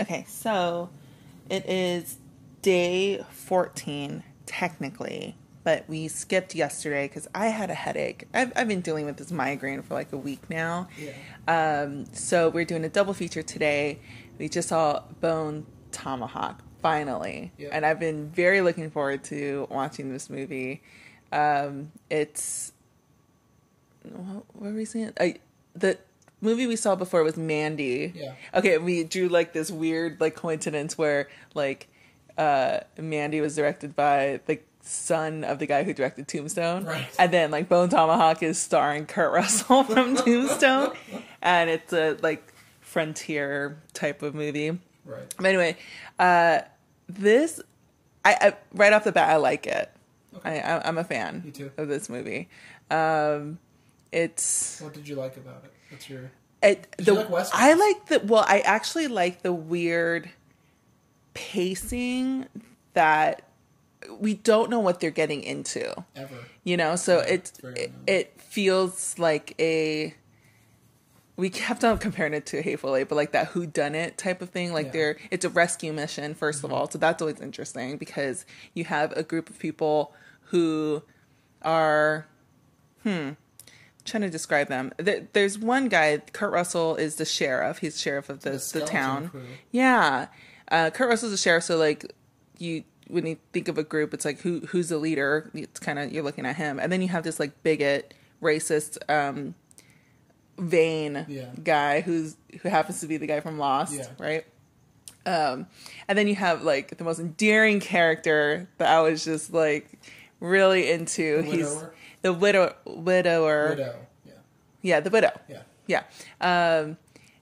Okay, so it is day 14, technically, but we skipped yesterday because I had a headache. I've, I've been dealing with this migraine for like a week now. Yeah. Um, so we're doing a double feature today. We just saw Bone Tomahawk, finally. Yeah. And I've been very looking forward to watching this movie. Um, it's. What what were we saying? I, the movie we saw before was Mandy. Yeah. Okay, we drew like this weird like coincidence where like uh Mandy was directed by the son of the guy who directed Tombstone. Right. And then like Bone Tomahawk is starring Kurt Russell from Tombstone. and it's a like frontier type of movie. Right. But anyway, uh this I, I right off the bat I like it. I, I I'm a fan too. of this movie. Um it's What did you like about it? What's your it, the, you like? I like the well. I actually like the weird pacing that we don't know what they're getting into. ever? You know, so Yeah, it it, it feels like a. We kept on comparing it to Hateful Eight, but like that who done it type of thing. Like Yeah. they're it's a rescue mission 1st of all, so that's always interesting because you have a group of people who are hmm trying to describe them. There, there's one guy, Kurt Russell is the sheriff. He's sheriff of the the, skeleton town. crew. Yeah, uh, Kurt Russell's the sheriff. So like you, when you think of a group, it's like who who's the leader. It's kind of you're looking at him, and then you have this like bigot, racist, um, vain Yeah. guy who's who happens to be the guy from Lost, Yeah. right? Um, and then you have like the most endearing character that I was just like really into. The He's widower? The widow widower. Widow. Yeah. Yeah, the widow. Yeah. Yeah. Um,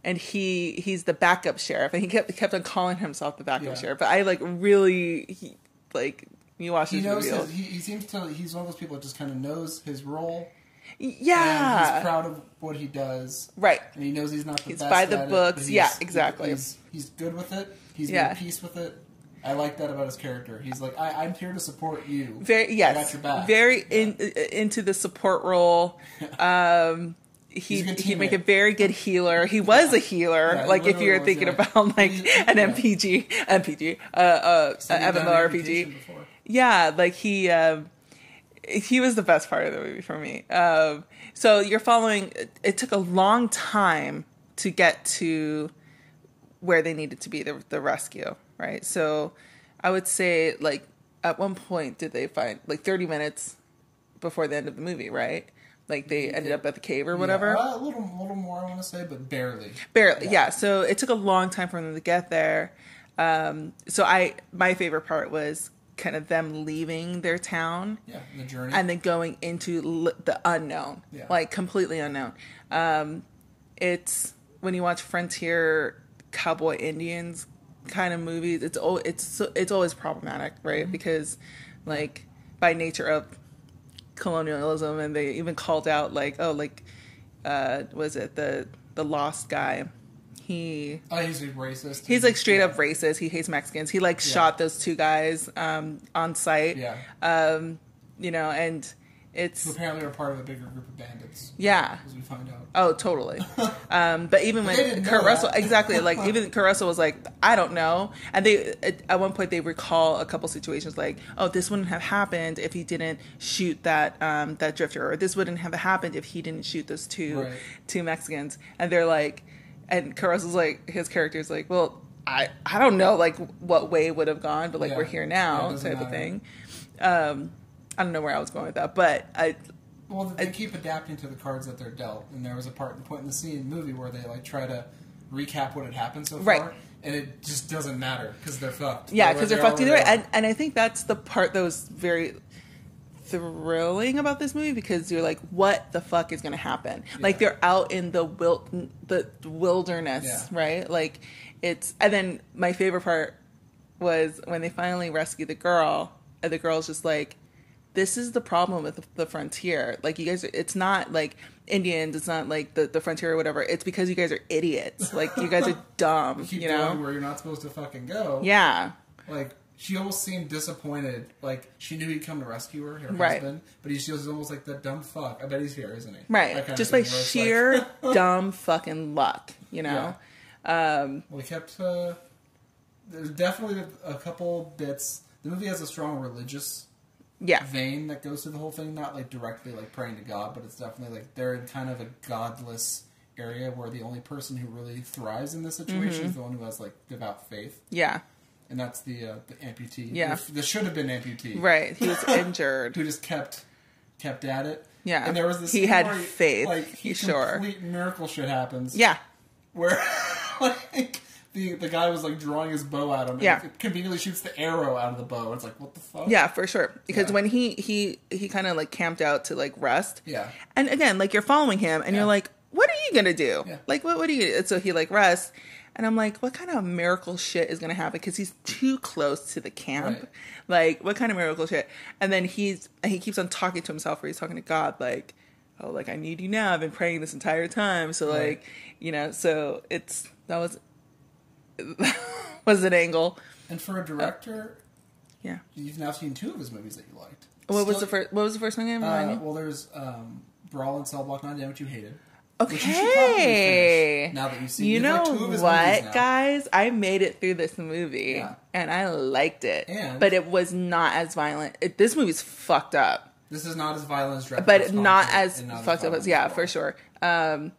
and he he's the backup sheriff, and he kept kept on calling himself the backup Yeah. sheriff. But I like really he, like you watch He knows his, he, he seems to he's one of those people that just kind of knows his role and yeah, he's proud of what he does right. and he knows he's not the He's best by the at it, books. Yeah, exactly. he's, he's good with it he's Yeah. made peace with it I like that about his character he's like I, I'm here to support you Very yes, got your back. very in, into the support role. Um, he He's a good he'd make a very good healer. He was a healer. Yeah, like if you're thinking yeah. about like an yeah. MPG, MPG, uh, uh, So he's uh, done an MMORPG. amputation. Yeah, like he um he was the best part of the movie for me. Um so you're following it, it took a long time to get to where they needed to be the the rescue, right? So I would say like at one point did they find like 30 minutes before the end of the movie, right? Like they ended up at the cave or whatever. Yeah, uh, a little, little more, I want to say, but barely. Barely, yeah. Yeah. So it took a long time for them to get there. Um, so I, my favorite part was kind of them leaving their town Yeah, the journey. and then going into l- the unknown, Yeah. like completely unknown. Um, it's when you watch frontier cowboy Indians kind of movies. It's al- it's it's always problematic, right? Because like by nature of colonialism, and they even called out like oh like uh, was it the the lost guy? He oh, he's racist. He's like straight yeah. up racist. He hates Mexicans. He like Yeah. shot those two guys um, on site. Yeah. Um, you know, and Who it's apparently are part of a bigger group of bandits, yeah. as we find out. Oh, totally. Um, but even But when Kurt Russell, that. exactly, like even Kurt Russell was like, I don't know. And they at, one point they recall a couple situations like, oh, this wouldn't have happened if he didn't shoot that um, that drifter, or this wouldn't have happened if he didn't shoot those two Right. two Mexicans. And they're like, and Kurt Russell's like, his character's like, well, I I don't know like what way it would have gone, but like Yeah. we're here now doesn't type of thing. Um, I don't know where I was going with that, but I Well, they keep adapting to the cards that they're dealt, and there was a part point in the scene in the movie where they like try to recap what had happened so Right. far, and it just doesn't matter because they're fucked. Yeah, because they're fucked either way. And, and I think that's the part that was very thrilling about this movie because you're like, what the fuck is going to happen? Like they're out in the wil- the wilderness, Yeah. right? Like it's, and then my favorite part was when they finally rescue the girl, and the girl's just like, this is the problem with the frontier. Like you guys, are, it's not like Indians. It's not like the, the frontier or whatever. It's because you guys are idiots. Like you guys are dumb. You keep you going where you're not supposed to fucking go. Yeah. Like she almost seemed disappointed. Like she knew he'd come to rescue her, her Right. husband, but he, she was almost like that dumb fuck. I bet he's here, isn't he? Right. Just by sheer dumb fucking luck, you know? Um, well, he kept uh, there's definitely a couple bits. The movie has a strong religious Yeah. vein that goes through the whole thing, not like directly like praying to God, but it's definitely like they're in kind of a godless area where the only person who really thrives in this situation Mm-hmm. is the one who has like devout faith, Yeah. and that's the uh, the amputee. Yeah. the, the should have been amputee, Right. He was injured. Who just kept kept at it. Yeah. and there was this. He had where faith, Like he sure. complete miracle shit happens. Yeah. where like the the guy was like drawing his bow at him. And Yeah. conveniently shoots the arrow out of the bow. It's like what the fuck? Yeah, for sure. Because Yeah. when he he he kind of like camped out to like rest. Yeah. And again, like you're following him, and Yeah. you're like, "What are you gonna do? Yeah. Like, what what are you?" And so he like rests, and I'm like, "What kind of miracle shit is gonna happen?" Because he's too close to the camp. Right. Like, what kind of miracle shit? And then he's and he keeps on talking to himself, or he's talking to God, like, "Oh, like I need you now. I've been praying this entire time." So Right. like, you know, so it's that was was an angle. And for a director, Yeah. you've now seen two of his movies that you liked. What was the first? What was the first one Uh, well, there's um, Brawl in Cell Block 9, Damn What You Hated. which you should Okay. now that you've seen You know liked two of his what, guys? I made it through this movie Yeah. and I liked it. And- but it was not as violent. It, this movie's fucked up, This is not as violent as Dread but not as not fucked up as yeah, for sure. Um,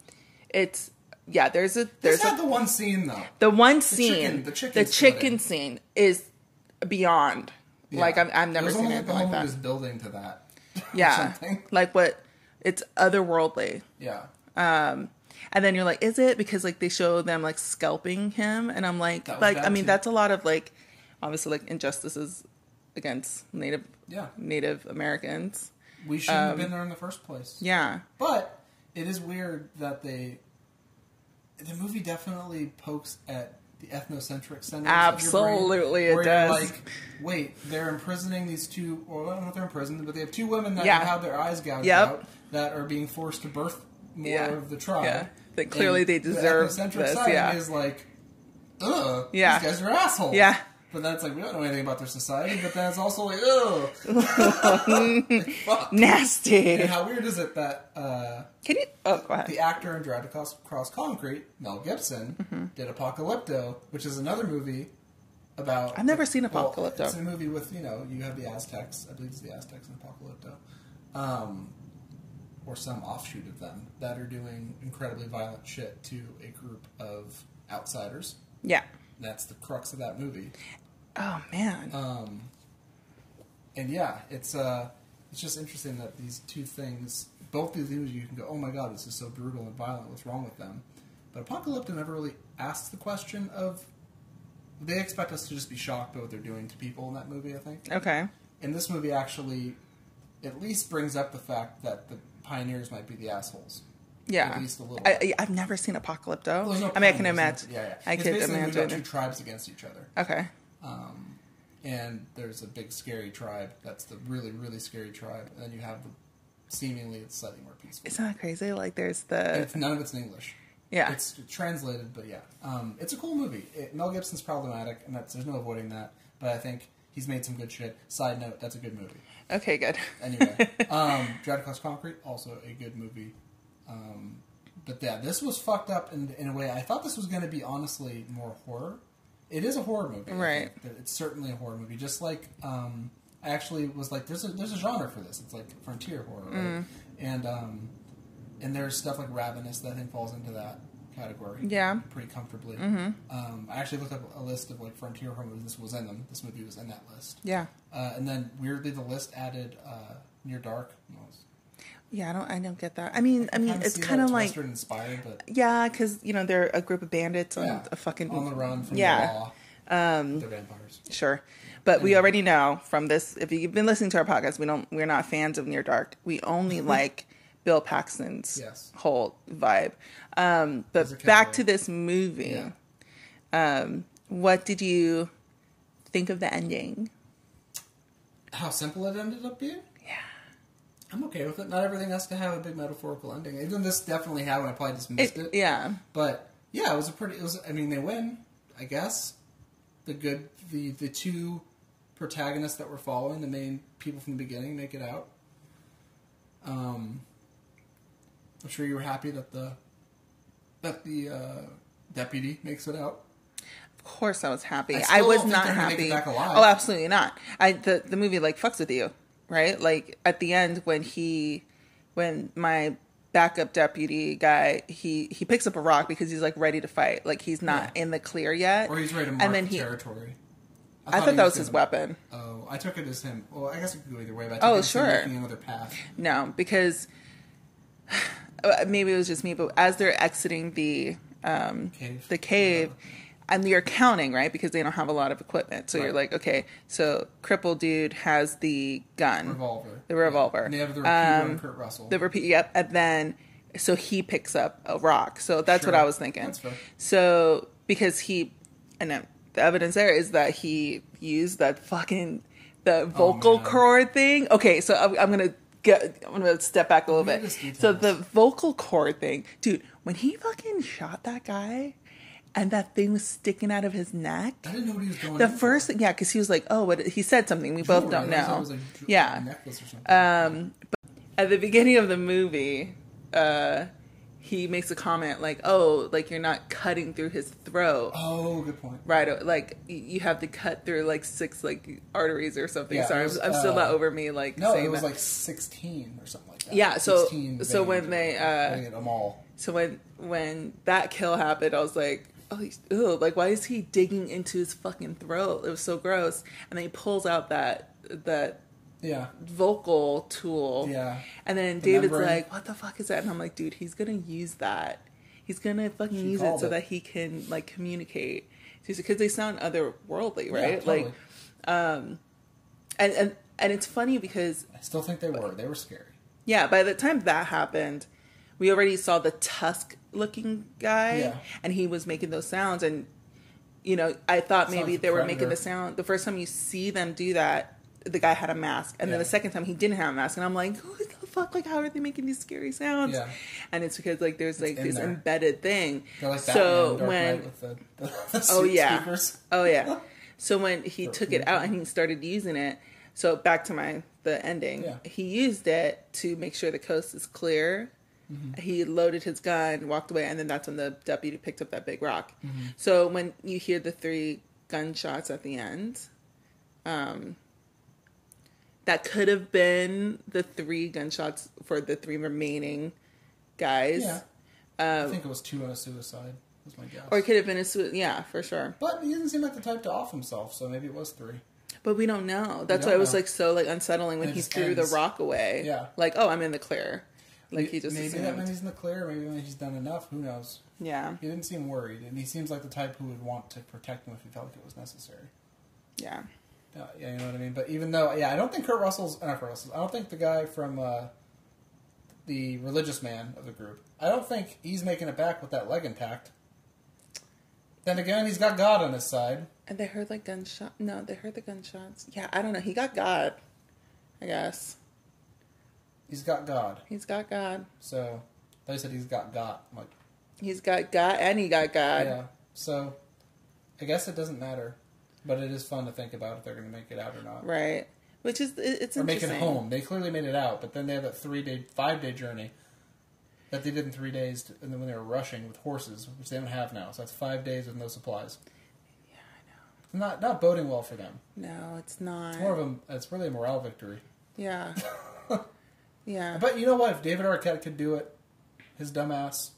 it's yeah. There's a there's a, the one scene though. the one scene. chicken- the chicken scene. the chicken scene is beyond. Like I've, I've never was seen anything like the that. was building to that. Yeah, like what? It's otherworldly. Yeah. Um, and then you're like, is it because like they show them like scalping him? And I'm like, like I mean, too. that's a lot of like, obviously like injustices against Native Yeah. Native Americans. We shouldn't Um, have been there in the first place. Yeah, But it is weird that they. The movie definitely pokes at the ethnocentric centers. Absolutely, it brain, you're does. Like, wait, they're imprisoning these two. Well, I don't know if they're imprisoned, but they have two women that Yeah. have their eyes gouged Yep. out that are being forced to birth more Yeah. of the tribe. Yeah. That clearly they the deserve ethnocentric this, side yeah. is like, ugh, Yeah. these guys are assholes. Yeah. But then it's like we don't know anything about their society. But then it's also like, ugh, nasty. And how weird is it that uh, Can you? Oh, go ahead. the actor in Drive to Cross, Cross Concrete, Mel Gibson, Mm-hmm. did Apocalypto, which is another movie about. I've never seen well, Apocalypto. it's a movie with you know you have the Aztecs. I believe it's the Aztecs in Apocalypto, um, or some offshoot of them that are doing incredibly violent shit to a group of outsiders. Yeah. That's the crux of that movie. Oh man. Um, and yeah, it's uh, it's just interesting that these two things, both these movies, you can go, oh my god, this is so brutal and violent. What's wrong with them? But Apocalypto never really asks the question of. They expect us to just be shocked by what they're doing to people in that movie. I think. okay. And this movie actually, at least brings up the fact that the pioneers might be the assholes. Yeah. At least a little. I, I, I've never seen Apocalypto. Well, no I mean, I can imagine. Yeah, yeah. I it's could basically a movie imagine. two tribes against each other. Okay. Um, and there's a big scary tribe. That's the really really scary tribe. And then you have the seemingly it's slightly more peaceful. Isn't that crazy? Like, there's the it's, none of it's in English. yeah. It's translated, but yeah, um, it's a cool movie. It, Mel Gibson's problematic, and that's there's no avoiding that. But I think he's made some good shit. Side note, that's a good movie. okay, good. Anyway, um, Dragged Across Concrete, also a good movie. Um, but yeah, this was fucked up in, in a way. I thought this was going to be honestly more horror. It is a horror movie, Right. It's certainly a horror movie. Just like um, I actually was like, there's a there's a genre for this. It's like frontier horror, right? Mm. And um, and there's stuff like Ravenous that I think falls into that category. Yeah. pretty comfortably. Mm-hmm. Um, I actually looked up a list of like frontier horror movies. This was in them. This movie was in that list. Yeah. Uh, and then weirdly, the list added uh, Near Dark. Well, Yeah, I don't. I don't get that. I mean, I mean, it's kind of like Western inspired, but yeah, because you know they're a group of bandits on yeah, a fucking on the run from yeah. the law. Um, They're vampires. Sure. But we already know from this if you've been listening to our podcast, we don't we're not fans of Near Dark. We only like Bill Paxton's Yes. whole vibe. Um, but back to this movie. Yeah. Um, what did you think of the ending? How simple it ended up being? I'm okay with it. Not everything has to have a big metaphorical ending. Even this definitely had one. I probably just missed It, it. yeah. But yeah, it was a pretty. It was. I mean, they win. I guess the good. The the two protagonists that we're following, the main people from the beginning, make it out. Um, I'm sure you were happy that the that the uh, deputy makes it out. Of course I was happy. I I, was not happy. it back alive. Oh, absolutely not. I the the movie like fucks with you, right? Like at the end when he when my backup deputy guy he he picks up a rock because he's like ready to fight. Like he's not Yeah. in the clear yet. Or he's ready to mark and then he territory. I thought he that was his gonna- weapon. Oh, I took it as him. Well, I guess it could go either way. But I took Oh, it as sure. another path. No, because uh, maybe it was just me, but as they're exiting the um, Cave. the cave, and you're counting right because they don't have a lot of equipment. So you're like, okay, so crippled dude has the gun, The Revolver. the revolver, And they have the repeater Um, Kurt Russell. the repeat. Yep, and then so he picks up a rock. So that's Sure. what I was thinking. So because he and then the evidence there is that he used that fucking the vocal Oh, cord thing. Okay, so I'm, I'm gonna get I'm gonna step back a little bit. So the vocal cord thing, dude. When he fucking shot that guy, and that thing was sticking out of his neck. I didn't know what he was going The in for. first, yeah, because he was like, "Oh, what?" He said something. We both don't know. was like yeah, necklace or something. um, but at the beginning of the movie, uh, he makes a comment like, "Oh, like you're not cutting through his throat, oh, good point. right? Like you have to cut through like six like arteries or something." Yeah, Sorry, it I'm, I'm still uh, not over me like No, it was that. like 16 or something like that. Yeah, so- so when they, uh, them all. so when when that kill happened, I was like. Oh, he's, ew, like why is he digging into his fucking throat? It was so gross. And then he pulls out that that Yeah. vocal tool. Yeah. And then The David's membrane. like, "What the fuck is that?" And I'm like, "Dude, he's gonna use that. He's gonna fucking She use it so it. that he can like communicate." Because they sound otherworldly, right? Yeah, totally. Like, um, and and and it's funny because I still think they were. They were scary. yeah, by the time that happened, we already saw the tusk looking guy, Yeah. and he was making those sounds. And you know, I thought maybe like they were making the sound. The first time you see them do that, the guy had a mask, and then the second time he didn't have a mask, and I'm like, who the fuck? Like, how are they making these scary sounds? Yeah. And it's because like there's like this there. embedded thing. Like so when with the, the, the Oh yeah. speakers. Oh yeah. So when he took it out and he started using it, so back to my the ending, Yeah. he used it to make sure the coast is clear. Mm-hmm. He loaded his gun, walked away, and then that's when the deputy picked up that big rock. Mm-hmm. So when you hear the three gunshots at the end, um, that could have been the three gunshots for the three remaining guys. Yeah. I think it was two on a suicide. Was my guess. Um, Or it could have been a suicide. yeah, for sure. but he doesn't seem like the type to off himself, so maybe it was three. But we don't know. That's don't why it was know. like so like unsettling when he threw the rock away. Yeah. Like, oh, I'm in the clear. Like he just maybe that assumed. means he's in the clear. Maybe that he's done enough. Who knows? Yeah. He didn't seem worried, and he seems like the type who would want to protect him if he felt like it was necessary. Yeah. Uh, yeah, you know what I mean. But even though, yeah, I don't think Kurt Russell's uh, not Kurt Russell. I don't think the guy from uh, the religious man of the group. I don't think he's making it back with that leg intact. Then again, he's got God on his side. And they heard like gunshot. No, they heard the gunshots. Yeah, I don't know. He got God. I guess He's got God. he's got God. So they said he's got God. I'm like, He's got God, and he got God. yeah. So I guess it doesn't matter, but it is fun to think about if they're going to make it out or not. Right. Which is it's or make it home. They clearly made it out, but then they have that three day, five day journey that they did in three days, to, and then when they were rushing with horses, which they don't have now, so that's five days with no supplies. Yeah, I know. Not not boding well for them. No, it's not. It's more of a it's really a morale victory. Yeah. yeah. But you know what? If David Arquette could do it, his dumbass,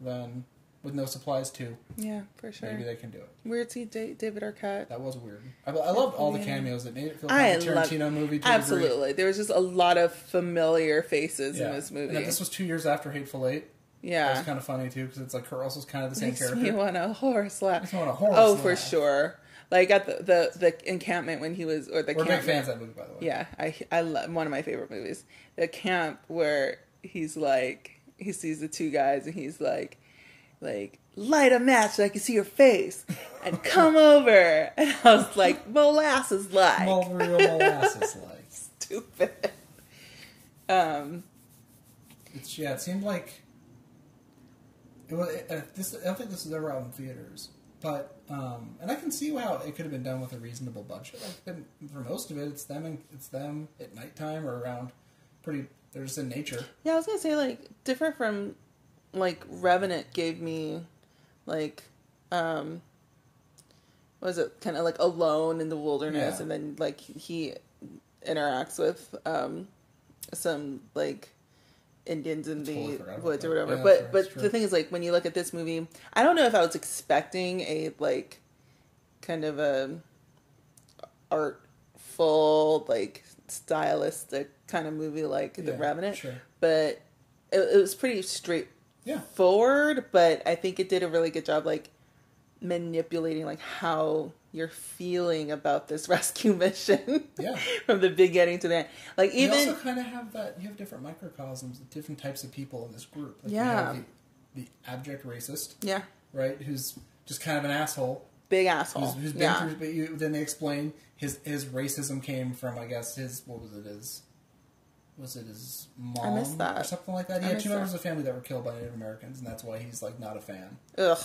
then with no supplies too, Yeah, for sure. maybe they can do it. Weird see Da- David Arquette. That was weird. I, I loved all the cameos. that made it feel like a Tarantino movie. To. Absolutely. There was just a lot of familiar faces Yeah. in this movie. And this was two years after Hateful Eight. Yeah. was kind of funny too, because it's like Kurt Russell's kind of the same Makes character. You want a horse laugh. Me want a horse Oh, for sure. Like at the, the the encampment when he was or the We're big camp. fans of that movie, by the way. Yeah, I I love one of my favorite movies. The camp where he's like he sees the two guys and he's like like light a match so I can see your face and come over and I was like molasses like molasses like. stupid. Um It's yeah. It seemed like it was. Uh, this I don't think this was ever out in theaters, but um, and I can see how it could have been done with a reasonable budget. Like been, for most of it, it's them. And, it's them at nighttime or around. Pretty. They're just in nature. Yeah, I was gonna say like different from like Revenant gave me like um was it kind of like alone in the wilderness, Yeah. and then like he interacts with um, some like Indians in the about woods or whatever. Yeah, but but the thing is, like when you look at this movie, I don't know if I was expecting a like kind of a artful like stylistic kind of movie like The Revenant, sure. but it, it was pretty straightforward. Yeah. but I think it did a really good job like manipulating like how you're feeling about this rescue mission. Yeah. From the beginning to the end. Like even You also kind of have that. You have different microcosms, different types of people in this group. Like Yeah. the, the abject racist, yeah, right? Who's just kind of an asshole. big asshole. Who's, who's been yeah. through, but you, then they explain his his racism came from, I guess, his what was it? His was it his mom or something like that? I He had missed two members of the family that were killed by Native Americans, and that's why he's like not a fan. Ugh.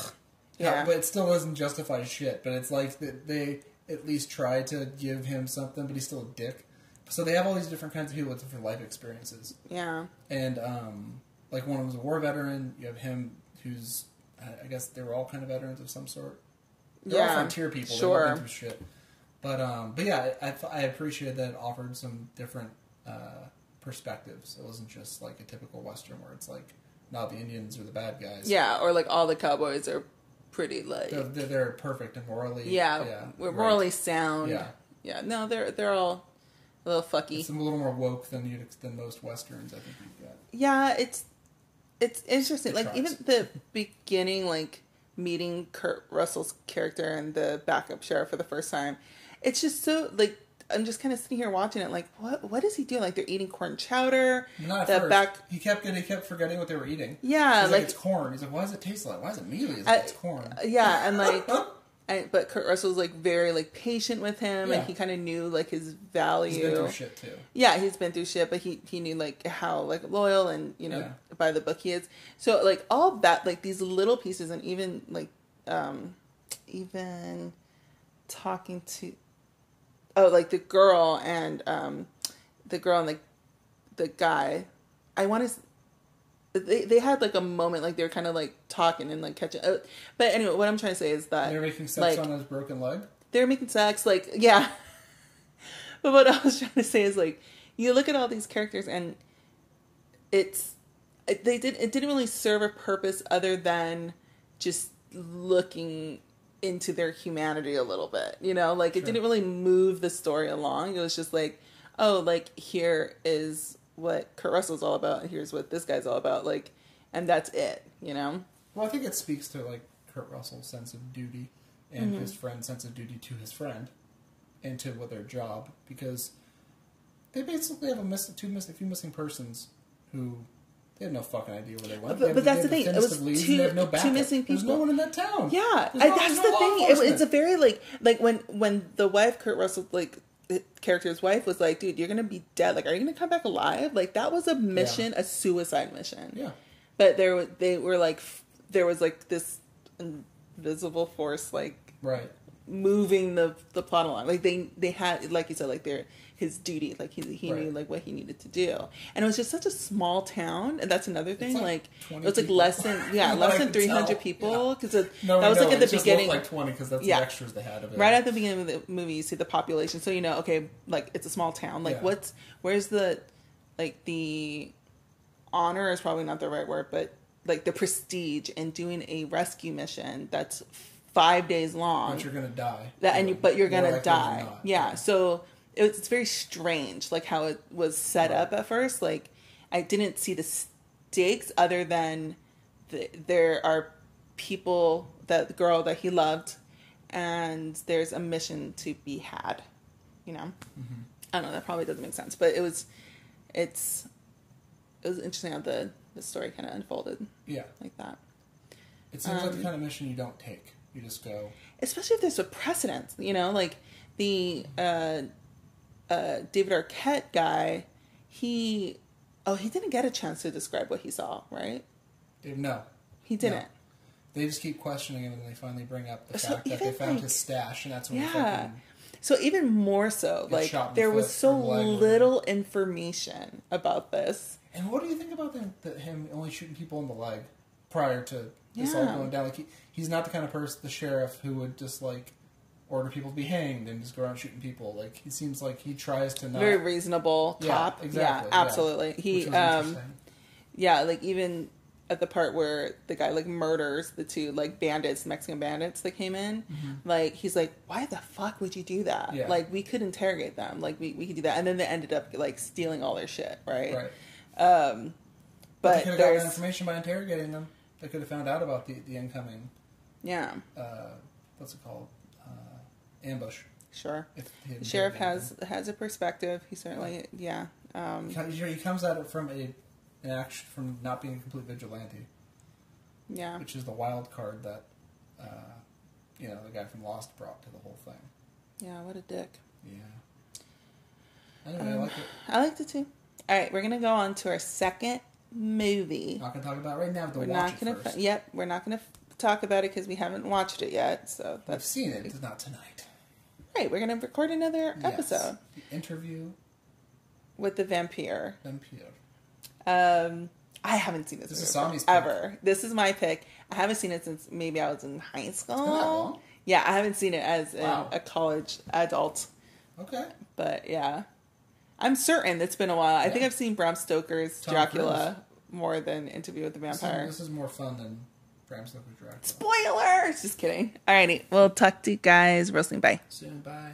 Yeah, but it still doesn't justify shit. But it's like they at least try to give him something, but he's still a dick. So they have all these different kinds of people with different life experiences, yeah. and um, like one of them's a war veteran. You have him who's, I guess they were all kind of veterans of some sort. They're all Yeah, frontier people. sure. All through shit. But um, but yeah, I I, I appreciated that it offered some different uh, perspectives. It wasn't just like a typical western where it's like, not the Indians are the bad guys. Yeah, or like all the cowboys are pretty like They're, they're, perfect and morally. yeah, yeah we're right. morally sound. Yeah. Yeah. No, they're they're all a little fucky. It's a little more woke than you than most westerns. I think you've got. Yeah, it's it's interesting. It like tries. even the beginning, like meeting Kurt Russell's character and the backup sheriff for the first time, it's just so like I'm just kind of sitting here watching it, like what what is he doing? Like they're eating corn chowder. Not at the first. back, He kept getting, he kept forgetting what they were eating. yeah, He's like, like it's corn. He's like, why does it taste like? Why does it mealy? He's like, it's corn. yeah, and like. I, but Kurt Russell's like very like patient with him, Yeah. and he kind of knew like his value. He's been through shit too. Yeah, he's been through shit, but he he knew like how like loyal and you know Yeah. by the book he is. So like all that like these little pieces and even like um even talking to oh like the girl and um the girl and the the guy. I want to they they had like a moment like they were kind of like talking and like catching uh, but anyway what i'm trying to say is that They're making sex like on his broken leg. they're making sex like yeah but what i was trying to say is like you look at all these characters and it's it, they did it didn't really serve a purpose other than just looking into their humanity a little bit you know like it Sure. didn't really move the story along it was just like oh like here is what kurt russell's all about and here's what this guy's all about like and that's it you know Well, I think it speaks to like Kurt Russell's sense of duty and Mm-hmm. his friend's sense of duty to his friend and to what their job because they basically have a miss two miss a few missing persons who they have no fucking idea where they went. But- They have- but that's the thing, it was of leads and two- no two missing There's no one in that town. Yeah, There's I, that's there's the thing. It, it's a very like like when when the wife Kurt Russell like character's wife was like, "Dude, you're gonna be dead. Like, are you gonna come back alive?" Like that was a mission, a suicide mission. yeah. But there wa- they were like there was like this invisible force like Right. moving the the plot along. Like they they had like you said like their his duty like he he knew like what he needed to do. And it was just such a small town and that's another thing like like, it was like people. less than yeah, less than 300 people cuz No, that was know. like at the beginning like twenty because that's Yeah. the extras they had of it. right at the beginning of the movie you see the population so you know okay like it's a small town like Yeah. what's where's the like the honor is probably not the right word but like the prestige in doing a rescue mission that's five days long But you're gonna die. that and you but you're More gonna die not. yeah so it was, it's very strange like how it was set Right. up at first like i didn't see the stakes other than the, there are people that the girl that he loved and there's a mission to be had you know Mm-hmm. i don't know that probably doesn't make sense but it was it's it was interesting how the the story kind of unfolded Yeah. like that It seems like the Um, kind of mission you don't take. You just go. especially if there's a precedent, you know, like the uh, uh, David Arquette guy, he oh he didn't get a chance to describe what he saw, right? No. He didn't. They just keep questioning him, and they finally bring up the So fact that they found like- his stash, and that's when Yeah. So even more so, like shot in the there was so little information about this. And what do you think about the, the, him only shooting people in the leg prior to this all going down? Like he, he's not the kind of person, the sheriff, who would just like order people to be hanged and just go around shooting people. Like he seems like he tries to not. Very reasonable Yeah, exactly, Yeah, yeah. absolutely. He um yeah, like even at the part where the guy like murders the two like bandits, Mexican bandits that came in, like he's like, Why the fuck would you do that? Mm-hmm. Yeah. Like we could interrogate them. Like we, we could do that. And then they ended up like stealing all their shit, right? Right. Um But, they but could have gotten information by interrogating them. They could have found out about the, the incoming, yeah, uh, what's it called, ambush. sure. The sheriff has has a perspective. He certainly yeah. Um. He, comes at it from a an action from not being a complete vigilante, yeah. which is the wild card that uh, you know the guy from Lost brought to the whole thing. Yeah, what a dick. Yeah. Anyway, I Um, like it. I liked it too. All right, we're gonna go on to our second movie. Not gonna talk about it right now, but we're watch not gonna. Yep, we're not gonna talk about it because we haven't watched it yet. So I've seen it, just not tonight. Right. We're gonna record another Yes. episode The interview with the vampire. vampire. Um, I haven't seen this, This movie Sami's pick. ever. This is my pick. I haven't seen it since maybe I was in high school. been that long? Yeah, I haven't seen it as Wow. a college adult. Okay. But yeah, I'm certain it's been a while. I think I've seen Bram Stoker's Tom Dracula more than Interview with the This is, Vampire. this is more fun than Bram Stoker's Dracula. Spoilers! Just kidding. Alrighty, we'll talk to you guys real soon. Bye. Soon, bye.